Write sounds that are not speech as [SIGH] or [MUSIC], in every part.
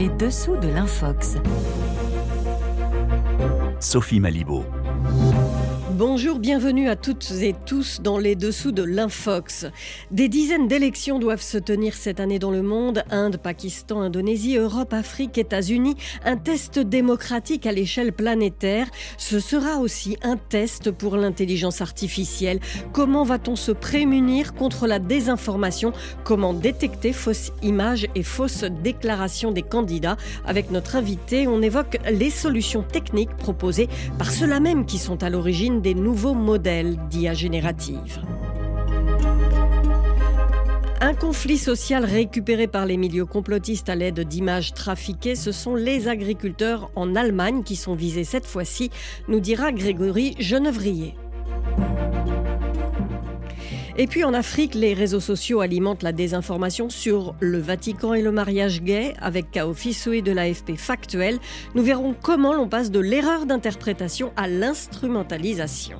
Les dessous de l'Infox. Sophie Malibaud. Bonjour, bienvenue à toutes et tous dans les dessous de l'Infox. Des dizaines d'élections doivent se tenir cette année dans le monde. Inde, Pakistan, Indonésie, Europe, Afrique, États-Unis. Un test démocratique à l'échelle planétaire. Ce sera aussi un test pour l'intelligence artificielle. Comment va-t-on se prémunir contre la désinformation? Comment détecter fausses images et fausses déclarations des candidats? Avec notre invité, on évoque les solutions techniques proposées par ceux-là même qui sont à l'origine des nouveaux modèles d'IA générative. Un conflit social récupéré par les milieux complotistes à l'aide d'images trafiquées, ce sont les agriculteurs en Allemagne qui sont visés cette fois-ci, nous dira Grégory Genevrier. Et puis en Afrique, les réseaux sociaux alimentent la désinformation sur le Vatican et le mariage gay avec Kao Fisui de l'AFP factuel. Nous verrons comment l'on passe de l'erreur d'interprétation à l'instrumentalisation.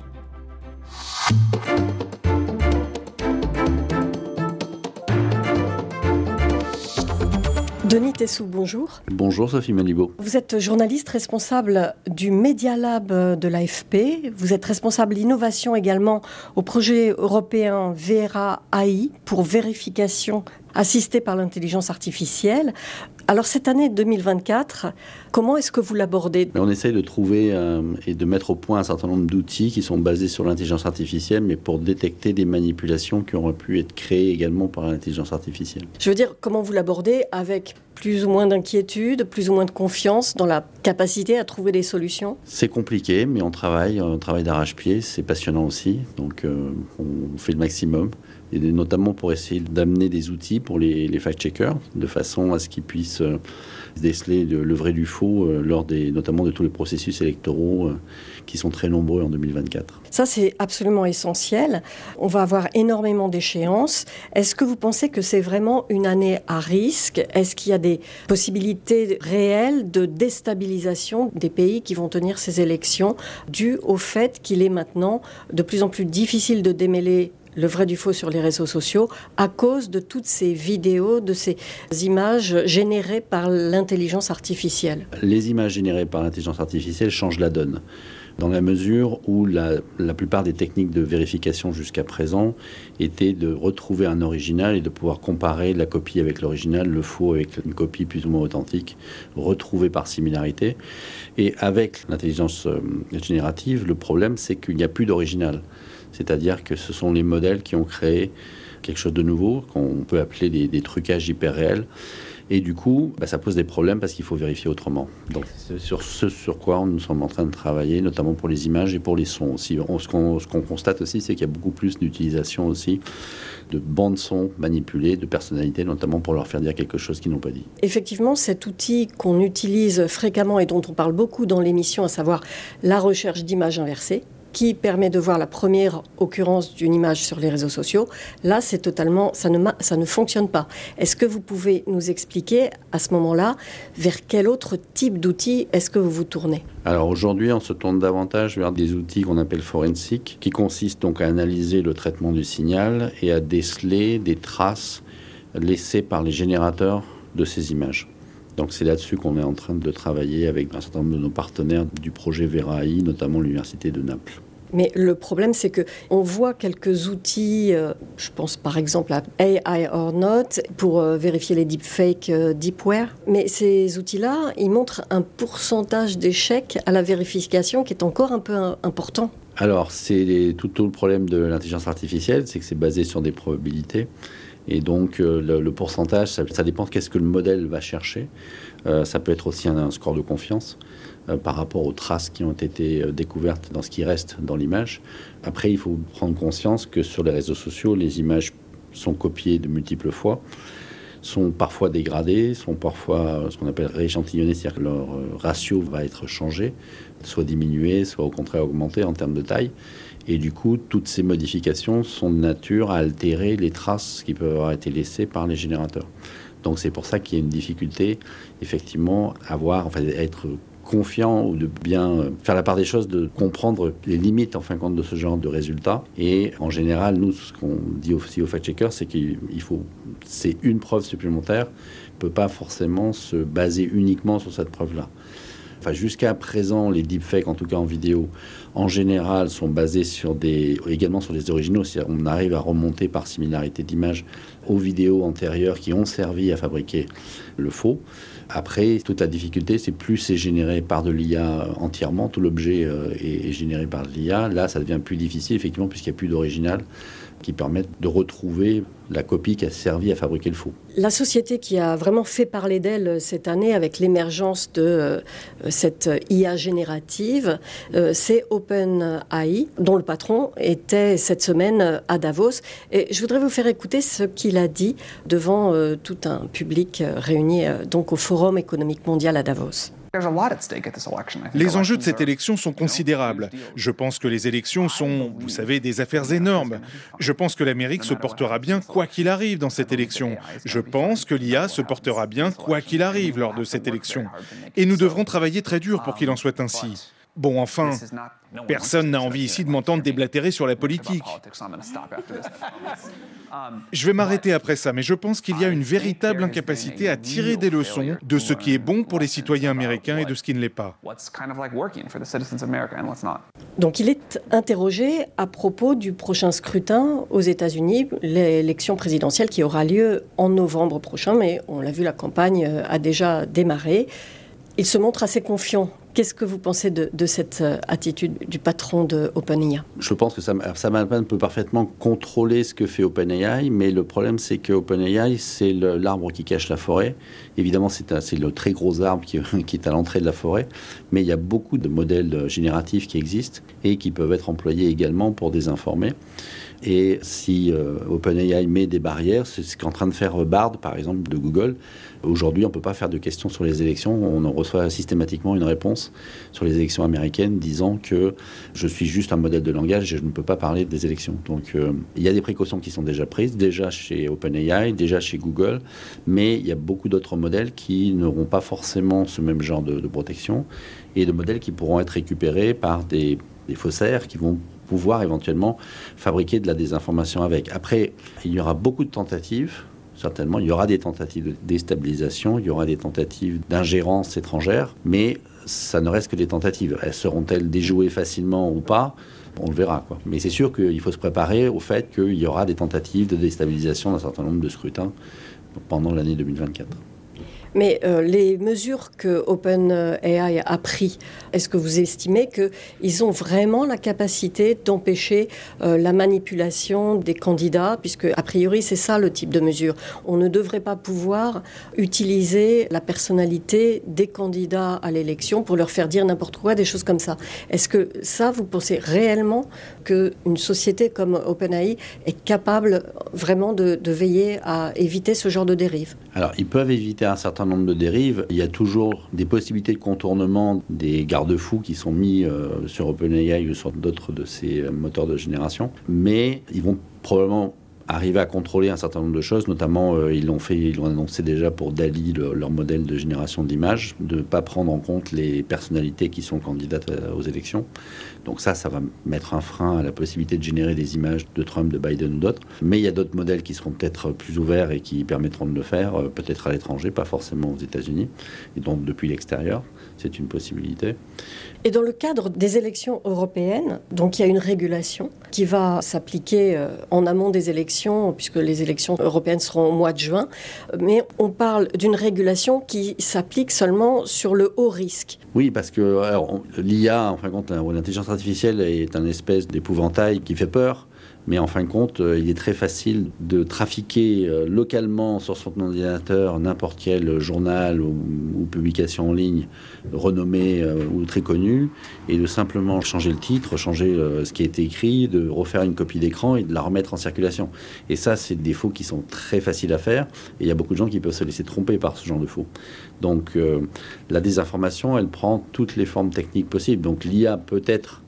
Denis Tessou, bonjour. Bonjour Sophie Malibaud. Vous êtes journaliste responsable du Media Lab de l'AFP. Vous êtes responsable innovation également au projet européen Vera AI pour vérification assistée par l'intelligence artificielle. Alors cette année 2024, comment est-ce que vous l'abordez? On essaye de trouver euh, et de mettre au point un certain nombre d'outils qui sont basés sur l'intelligence artificielle, mais pour détecter des manipulations qui auraient pu être créées également par l'intelligence artificielle. Je veux dire, comment vous l'abordez? Avec plus ou moins d'inquiétude, plus ou moins de confiance dans la capacité à trouver des solutions? C'est compliqué, mais on travaille, on travaille d'arrache-pied, c'est passionnant aussi, donc euh, on fait le maximum notamment pour essayer d'amener des outils pour les, fact-checkers, de façon à ce qu'ils puissent euh, déceler le, vrai du faux, euh, lors des, notamment de tous les processus électoraux euh, qui sont très nombreux en 2024. Ça, c'est absolument essentiel. On va avoir énormément d'échéances. Est-ce que vous pensez que c'est vraiment une année à risque? Est-ce qu'il y a des possibilités réelles de déstabilisation des pays qui vont tenir ces élections, dues au fait qu'il est maintenant de plus en plus difficile de démêler le vrai du faux sur les réseaux sociaux à cause de toutes ces vidéos, de ces images générées par l'intelligence artificielle. Les images générées par l'intelligence artificielle changent la donne dans la mesure où la, plupart des techniques de vérification jusqu'à présent étaient de retrouver un original et de pouvoir comparer la copie avec l'original, le faux avec une copie plus ou moins authentique, retrouvée par similarité. Et avec l'intelligence euh, générative, le problème c'est qu'il n'y a plus d'original. C'est-à-dire que ce sont les modèles qui ont créé quelque chose de nouveau, qu'on peut appeler des, trucages hyper réels. Et du coup, bah, ça pose des problèmes parce qu'il faut vérifier autrement. Donc, c'est sur ce sur quoi nous sommes en train de travailler, notamment pour les images et pour les sons aussi. ce qu'on constate aussi, c'est qu'il y a beaucoup plus d'utilisation aussi de bandes son manipulées, de personnalités, notamment pour leur faire dire quelque chose qu'ils n'ont pas dit. Effectivement, cet outil qu'on utilise fréquemment et dont on parle beaucoup dans l'émission, à savoir la recherche d'images inversées, qui permet de voir la première occurrence d'une image sur les réseaux sociaux. Là, c'est totalement, ça ne, ça ne fonctionne pas. Est-ce que vous pouvez nous expliquer à ce moment-là vers quel autre type d'outils est-ce que vous vous tournez? Alors aujourd'hui, on se tourne davantage vers des outils qu'on appelle forensiques, qui consistent donc à analyser le traitement du signal et à déceler des traces laissées par les générateurs de ces images. Donc c'est là-dessus qu'on est en train de travailler avec un certain nombre de nos partenaires du projet VERAI, notamment l'Université de Naples. Mais le problème, c'est que on voit quelques outils, euh, je pense par exemple à AI or Not, pour euh, vérifier les deepfakes, euh, deepware. Mais ces outils-là, ils montrent un pourcentage d'échecs à la vérification qui est encore un peu important. Alors, c'est tout, tout, le problème de l'intelligence artificielle, c'est que c'est basé sur des probabilités. Et donc, euh, le, pourcentage, ça, dépend qu'est-ce que le modèle va chercher. Euh, ça peut être aussi un, score de confiance euh, par rapport aux traces qui ont été découvertes dans ce qui reste dans l'image. Après, il faut prendre conscience que sur les réseaux sociaux, les images sont copiées de multiples fois sont parfois dégradées, sont parfois ce qu'on appelle rééchantillonnées, c'est-à-dire que leur ratio va être changé, soit diminué, soit au contraire augmenté en termes de taille. Et du coup, toutes ces modifications sont de nature à altérer les traces qui peuvent avoir été laissées par les générateurs. Donc c'est pour ça qu'il y a une difficulté, effectivement, à voir, enfin, être confiant ou de bien faire la part des choses, de comprendre les limites en fin de compte de ce genre de résultats. Et en général, nous, ce qu'on dit aussi aux fact-checkers, c'est qu'il faut, c'est une preuve supplémentaire, ne peut pas forcément se baser uniquement sur cette preuve-là. Enfin, jusqu'à présent, les deepfakes, en tout cas en vidéo, en général, sont basés sur des, également sur des originaux. On arrive à remonter par similarité d'image aux vidéos antérieures qui ont servi à fabriquer le faux. Après, toute la difficulté, c'est plus c'est généré par de l'IA entièrement, tout l'objet euh, est, généré par l'IA. Là, ça devient plus difficile, effectivement, puisqu'il n'y a plus d'original qui permettent de retrouver la copie qui a servi à fabriquer le faux. La société qui a vraiment fait parler d'elle cette année avec l'émergence de euh, cette IA générative, euh, c'est OpenAI, dont le patron était cette semaine à Davos. Et je voudrais vous faire écouter ce qu'il a dit devant euh, tout un public réuni donc au Forum économique mondial à Davos. Les enjeux de cette élection sont considérables. Je pense que les élections sont, vous savez, des affaires énormes. Je pense que l'Amérique se portera bien quoi qu'il arrive dans cette élection. Je pense que l'IA se portera bien quoi qu'il arrive lors de cette élection. Et nous devrons travailler très dur pour qu'il en soit ainsi. Bon, enfin, personne n'a envie ici de m'entendre déblatérer sur la politique. [LAUGHS] Je vais m'arrêter après ça, mais je pense qu'il y a une véritable incapacité à tirer des leçons de ce qui est bon pour les citoyens américains et de ce qui ne l'est pas. Donc il est interrogé à propos du prochain scrutin aux États-Unis, l'élection présidentielle qui aura lieu en novembre prochain, mais on l'a vu, la campagne a déjà démarré. Il se montre assez confiant Qu'est-ce que vous pensez de, cette euh, attitude du patron de OpenAI? Je pense que Sam, peut parfaitement contrôler ce que fait OpenAI, mais le problème c'est que OpenAI, c'est l'arbre qui cache la forêt. Évidemment, c'est le très gros arbre [LAUGHS] qui est à l'entrée de la forêt, mais il y a beaucoup de modèles génératifs qui existent et qui peuvent être employés également pour désinformer. Et si euh, OpenAI met des barrières, c'est ce qu'est en train de faire Bard, par exemple, de Google. Aujourd'hui, on ne peut pas faire de questions sur les élections. On en reçoit systématiquement une réponse sur les élections américaines disant que je suis juste un modèle de langage et je ne peux pas parler des élections. Donc, euh, il y a des précautions qui sont déjà prises, déjà chez OpenAI, déjà chez Google, mais il y a beaucoup d'autres modèles qui n'auront pas forcément ce même genre de, protection et de modèles qui pourront être récupérés par des faussaires qui vont pouvoir éventuellement fabriquer de la désinformation avec. Après, il y aura beaucoup de tentatives certainement. Il y aura des tentatives de déstabilisation, il y aura des tentatives d'ingérence étrangère, mais ça ne reste que des tentatives. Elles seront-elles déjouées facilement ou pas? On le verra. Quoi. Mais c'est sûr qu'il faut se préparer au fait qu'il y aura des tentatives de déstabilisation d'un certain nombre de scrutins pendant l'année 2024. Mais euh, les mesures que OpenAI a pris, est-ce que vous estimez qu'ils ont vraiment la capacité d'empêcher euh, la manipulation des candidats? Puisque, a priori, c'est ça le type de mesure. On ne devrait pas pouvoir utiliser la personnalité des candidats à l'élection pour leur faire dire n'importe quoi, des choses comme ça. Est-ce que ça, vous pensez réellement qu'une société comme OpenAI est capable vraiment de, de veiller à éviter ce genre de dérive? Alors, ils peuvent éviter un certain nombre de dérives. Il y a toujours des possibilités de contournement des garde-fous qui sont mis euh, sur OpenAI ou sur d'autres de ces moteurs de génération. Mais ils vont probablement arriver à contrôler un certain nombre de choses, notamment euh, ils l'ont fait, ils l'ont annoncé déjà pour Dali, leur modèle de génération d'images, de ne pas prendre en compte les personnalités qui sont candidates euh, aux élections. Donc ça, ça va mettre un frein à la possibilité de générer des images de Trump, de Biden ou d'autres. Mais il y a d'autres modèles qui seront peut-être plus ouverts et qui permettront de le faire, euh, peut-être à l'étranger, pas forcément aux États-Unis, et donc depuis l'extérieur, c'est une possibilité. Et dans le cadre des élections européennes, donc il y a une régulation qui va s'appliquer euh, en amont des élections, puisque les élections européennes seront au mois de juin, mais on parle d'une régulation qui s'applique seulement sur le haut risque. Oui, parce que l'IA, en fin de compte, l'intelligence artificielle est un espèce d'épouvantail qui fait peur. Mais en fin de compte, euh, il est très facile de trafiquer euh, localement sur son ordinateur n'importe quel journal ou, publication en ligne renommée euh, ou très connue et de simplement changer le titre, changer ce qui a été écrit, de refaire une copie d'écran et de la remettre en circulation. Et ça, c'est des faux qui sont très faciles à faire et il y a beaucoup de gens qui peuvent se laisser tromper par ce genre de faux. Donc la désinformation, elle prend toutes les formes techniques possibles. Donc l'IA peut être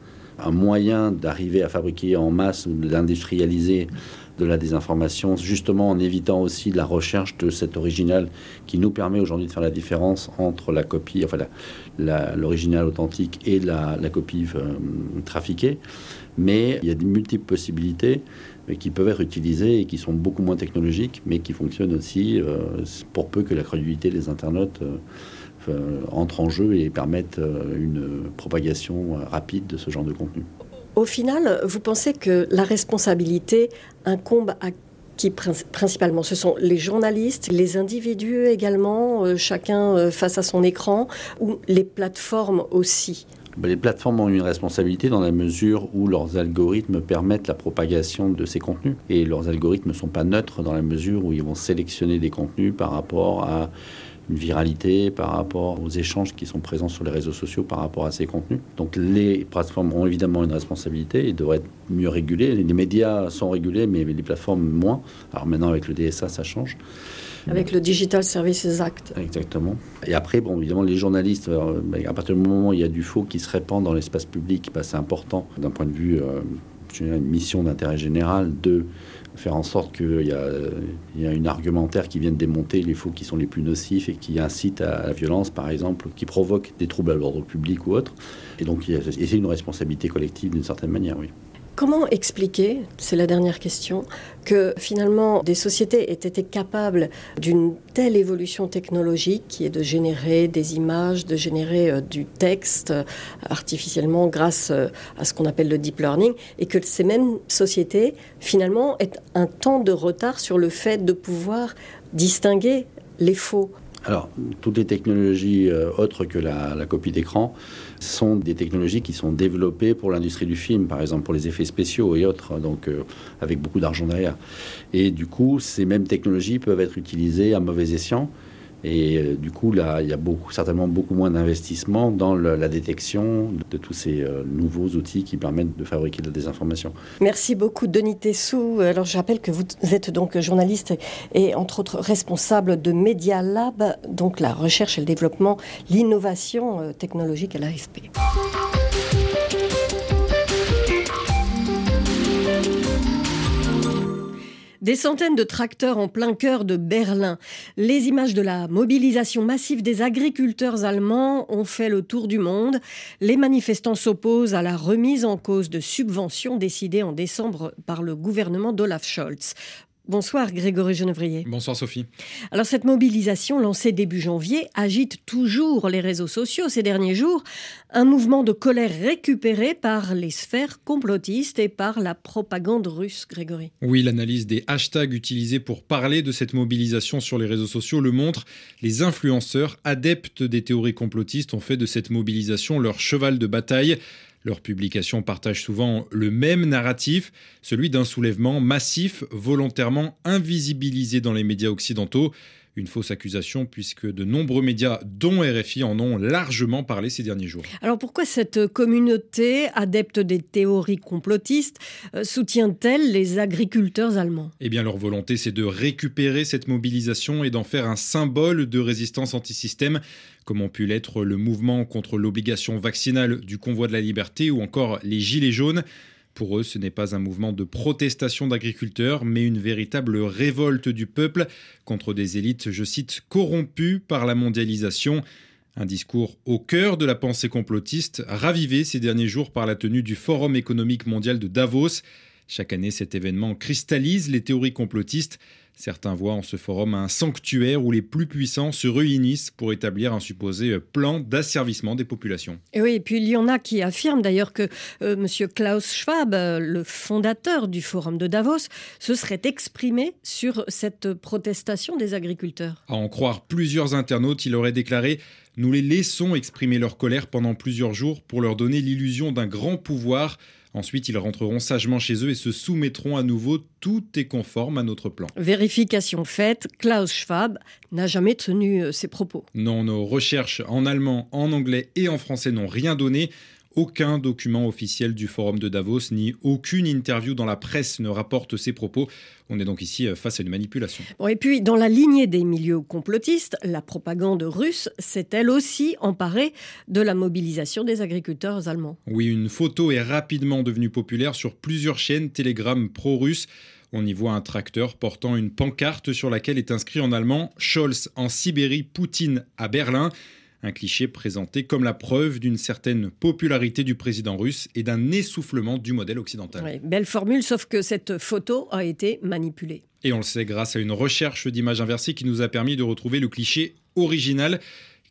un moyen d'arriver à fabriquer en masse ou d'industrialiser de la désinformation, justement en évitant aussi la recherche de cet original qui nous permet aujourd'hui de faire la différence entre la copie, enfin l'original authentique et la, copie euh, trafiquée. Mais il y a des multiples possibilités qui peuvent être utilisées et qui sont beaucoup moins technologiques, mais qui fonctionnent aussi euh, pour peu que la crédibilité des internautes euh, entre en jeu et permette une propagation rapide de ce genre de contenu. Au final, vous pensez que la responsabilité incombe à qui principalement? Ce sont les journalistes, les individus également, euh, chacun euh, face à son écran, ou les plateformes aussi? Ben, les plateformes ont une responsabilité dans la mesure où leurs algorithmes permettent la propagation de ces contenus. Et leurs algorithmes ne sont pas neutres dans la mesure où ils vont sélectionner des contenus par rapport à une viralité par rapport aux échanges qui sont présents sur les réseaux sociaux par rapport à ces contenus. Donc les plateformes ont évidemment une responsabilité et devraient être mieux régulées. Les médias sont régulés, mais les plateformes moins. Alors maintenant avec le DSA, ça change. Avec le Digital Services Act. Exactement. Et après, bon, évidemment, les journalistes, euh, ben, à partir du moment où il y a du faux qui se répand dans l'espace public, ben, c'est important d'un point de vue, euh, une mission d'intérêt général de faire en sorte qu'il y, y, a une argumentaire qui vienne démonter les faux qui sont les plus nocifs et qui incitent à la violence, par exemple, qui provoquent des troubles à l'ordre public ou autre. Et donc, c'est une responsabilité collective d'une certaine manière, oui. Comment expliquer, c'est la dernière question, que finalement des sociétés aient été capables d'une telle évolution technologique qui est de générer des images, de générer euh, du texte euh, artificiellement grâce euh, à ce qu'on appelle le deep learning, et que ces mêmes sociétés finalement aient un temps de retard sur le fait de pouvoir distinguer les faux? Alors, toutes les technologies euh, autres que la, copie d'écran sont des technologies qui sont développées pour l'industrie du film, par exemple pour les effets spéciaux et autres, donc euh, avec beaucoup d'argent derrière. Et du coup, ces mêmes technologies peuvent être utilisées à mauvais escient et euh, du coup, là, il y a certainement beaucoup moins d'investissement dans la détection de, tous ces euh, nouveaux outils qui permettent de fabriquer de la désinformation. Merci beaucoup, Denis Tessou. Alors, je rappelle que vous êtes donc journaliste et, entre autres, responsable de Media Lab, donc la recherche et le développement, l'innovation euh, technologique à l'AFP. Des centaines de tracteurs en plein cœur de Berlin. Les images de la mobilisation massive des agriculteurs allemands ont fait le tour du monde. Les manifestants s'opposent à la remise en cause de subventions décidées en décembre par le gouvernement d'Olaf Scholz. Bonsoir Grégory Genevrier. Bonsoir Sophie. Alors cette mobilisation lancée début janvier agite toujours les réseaux sociaux ces derniers jours, un mouvement de colère récupéré par les sphères complotistes et par la propagande russe, Grégory. Oui, l'analyse des hashtags utilisés pour parler de cette mobilisation sur les réseaux sociaux le montre. Les influenceurs adeptes des théories complotistes ont fait de cette mobilisation leur cheval de bataille. Leurs publications partagent souvent le même narratif, celui d'un soulèvement massif, volontairement invisibilisé dans les médias occidentaux. Une fausse accusation puisque de nombreux médias, dont RFI, en ont largement parlé ces derniers jours. Alors pourquoi cette communauté, adepte des théories complotistes, euh, soutient-elle les agriculteurs allemands? Eh bien leur volonté, c'est de récupérer cette mobilisation et d'en faire un symbole de résistance anti-système, comme ont pu l'être le mouvement contre l'obligation vaccinale du convoi de la liberté ou encore les Gilets jaunes. Pour eux, ce n'est pas un mouvement de protestation d'agriculteurs, mais une véritable révolte du peuple contre des élites, je cite, corrompues par la mondialisation. Un discours au cœur de la pensée complotiste, ravivé ces derniers jours par la tenue du Forum économique mondial de Davos. Chaque année, cet événement cristallise les théories complotistes. Certains voient en ce forum un sanctuaire où les plus puissants se réunissent pour établir un supposé plan d'asservissement des populations. Et oui, et puis il y en a qui affirment d'ailleurs que euh, M. Klaus Schwab, euh, le fondateur du forum de Davos, se serait exprimé sur cette protestation des agriculteurs. À en croire plusieurs internautes, il aurait déclaré Nous les laissons exprimer leur colère pendant plusieurs jours pour leur donner l'illusion d'un grand pouvoir Ensuite, ils rentreront sagement chez eux et se soumettront à nouveau. Tout est conforme à notre plan. Vérification faite, Klaus Schwab n'a jamais tenu euh, ses propos. Non, nos recherches en allemand, en anglais et en français n'ont rien donné. Aucun document officiel du forum de Davos ni aucune interview dans la presse ne rapporte ces propos. On est donc ici euh, face à une manipulation. et puis, dans la lignée des milieux complotistes, la propagande russe s'est elle aussi emparée de la mobilisation des agriculteurs allemands. Oui, une photo est rapidement devenue populaire sur plusieurs chaînes Telegram pro-russes. On y voit un tracteur portant une pancarte sur laquelle est inscrit en allemand Scholz en Sibérie, Poutine à Berlin. Un cliché présenté comme la preuve d'une certaine popularité du président russe et d'un essoufflement du modèle occidental. belle formule, sauf que cette photo a été manipulée. Et on le sait grâce à une recherche d'images inversées qui nous a permis de retrouver le cliché original.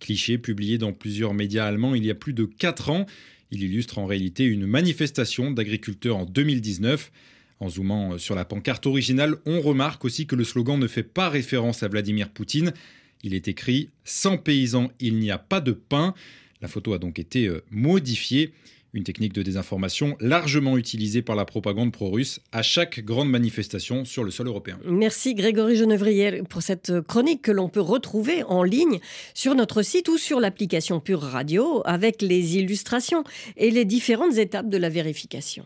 Cliché publié dans plusieurs médias allemands il y a plus de 4 ans. Il illustre en réalité une manifestation d'agriculteurs en 2019. En zoomant sur la pancarte originale, on remarque aussi que le slogan ne fait pas référence à Vladimir Poutine. Il est écrit Sans paysans, il n'y a pas de pain. La photo a donc été euh, modifiée. Une technique de désinformation largement utilisée par la propagande pro-russe à chaque grande manifestation sur le sol européen. Merci Grégory Genevrier pour cette chronique que l'on peut retrouver en ligne sur notre site ou sur l'application Pure Radio avec les illustrations et les différentes étapes de la vérification.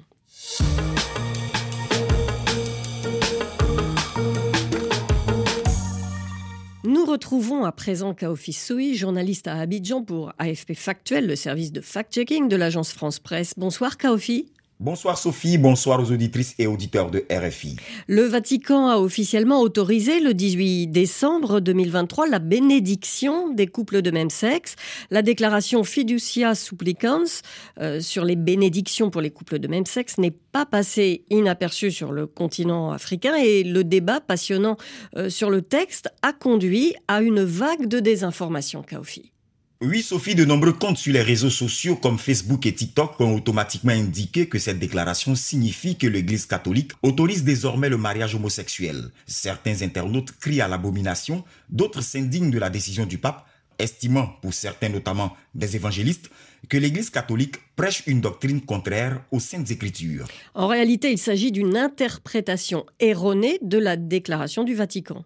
Nous retrouvons à présent Kaofi Soui, journaliste à Abidjan pour AFP Factuel, le service de fact-checking de l'agence France Presse. Bonsoir Kaofi. Bonsoir Sophie, bonsoir aux auditrices et auditeurs de RFI. Le Vatican a officiellement autorisé le 18 décembre 2023 la bénédiction des couples de même sexe. La déclaration Fiducia Supplicans euh, sur les bénédictions pour les couples de même sexe n'est pas passée inaperçue sur le continent africain et le débat passionnant euh, sur le texte a conduit à une vague de désinformation, Kaofi. Oui, Sophie, de nombreux comptes sur les réseaux sociaux comme Facebook et TikTok ont automatiquement indiqué que cette déclaration signifie que l'Église catholique autorise désormais le mariage homosexuel. Certains internautes crient à l'abomination, d'autres s'indignent de la décision du pape, estimant, pour certains notamment des évangélistes, que l'Église catholique prêche une doctrine contraire aux saintes écritures. En réalité, il s'agit d'une interprétation erronée de la déclaration du Vatican.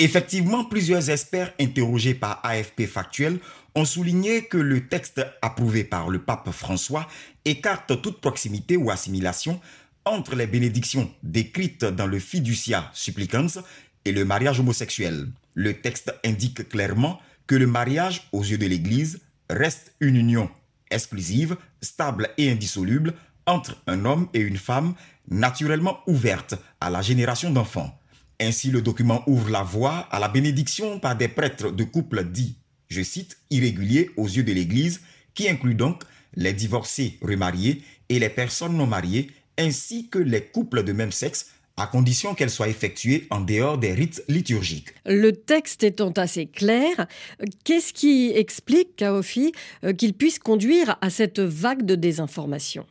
Effectivement, plusieurs experts interrogés par AFP Factuel ont souligné que le texte approuvé par le pape François écarte toute proximité ou assimilation entre les bénédictions décrites dans le Fiducia Supplicans et le mariage homosexuel. Le texte indique clairement que le mariage, aux yeux de l'Église, reste une union exclusive, stable et indissoluble entre un homme et une femme naturellement ouverte à la génération d'enfants. Ainsi, le document ouvre la voie à la bénédiction par des prêtres de couples dits, je cite, irréguliers aux yeux de l'Église, qui inclut donc les divorcés remariés et les personnes non mariées, ainsi que les couples de même sexe, à condition qu'elles soient effectuées en dehors des rites liturgiques. Le texte étant assez clair, qu'est-ce qui explique, Kaofi, euh, qu'il puisse conduire à cette vague de désinformation?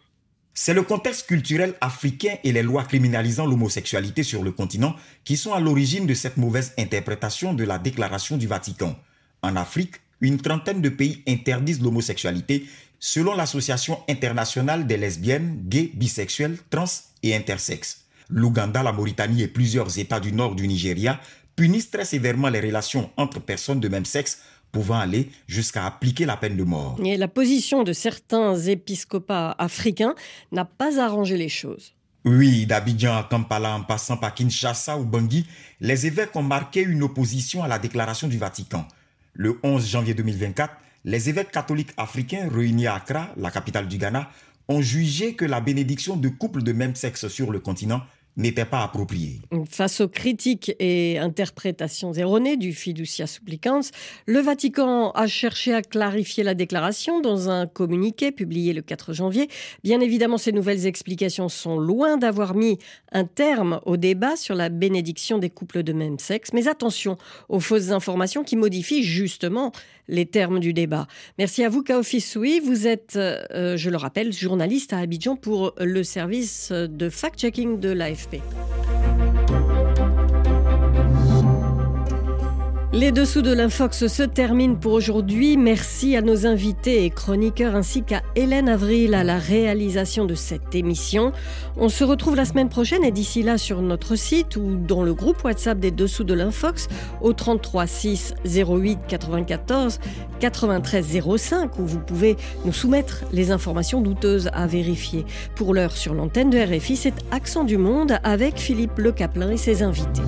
C'est le contexte culturel africain et les lois criminalisant l'homosexualité sur le continent qui sont à l'origine de cette mauvaise interprétation de la déclaration du Vatican. En Afrique, une trentaine de pays interdisent l'homosexualité selon l'Association internationale des lesbiennes, gays, bisexuels, trans et intersexes. L'Ouganda, la Mauritanie et plusieurs États du nord du Nigeria punissent très sévèrement les relations entre personnes de même sexe pouvant aller jusqu'à appliquer la peine de mort. Et la position de certains épiscopats africains n'a pas arrangé les choses. Oui, d'Abidjan à Kampala en passant par Kinshasa ou Bangui, les évêques ont marqué une opposition à la déclaration du Vatican. Le 11 janvier 2024, les évêques catholiques africains réunis à Accra, la capitale du Ghana, ont jugé que la bénédiction de couples de même sexe sur le continent n'était pas approprié. Face aux critiques et interprétations erronées du fiducia supplicans, le Vatican a cherché à clarifier la déclaration dans un communiqué publié le 4 janvier. Bien évidemment, ces nouvelles explications sont loin d'avoir mis un terme au débat sur la bénédiction des couples de même sexe, mais attention aux fausses informations qui modifient justement les termes du débat. Merci à vous, Kaofi Soui. Vous êtes, euh, je le rappelle, journaliste à Abidjan pour le service de fact-checking de l'AFP. AFP. Les dessous de l'Infox se terminent pour aujourd'hui. Merci à nos invités et chroniqueurs ainsi qu'à Hélène Avril à la réalisation de cette émission. On se retrouve la semaine prochaine et d'ici là sur notre site ou dans le groupe WhatsApp des dessous de l'Infox au 33 6 08 94 93 05 où vous pouvez nous soumettre les informations douteuses à vérifier. Pour l'heure sur l'antenne de RFI, c'est Accent du Monde avec Philippe Le Caplin et ses invités.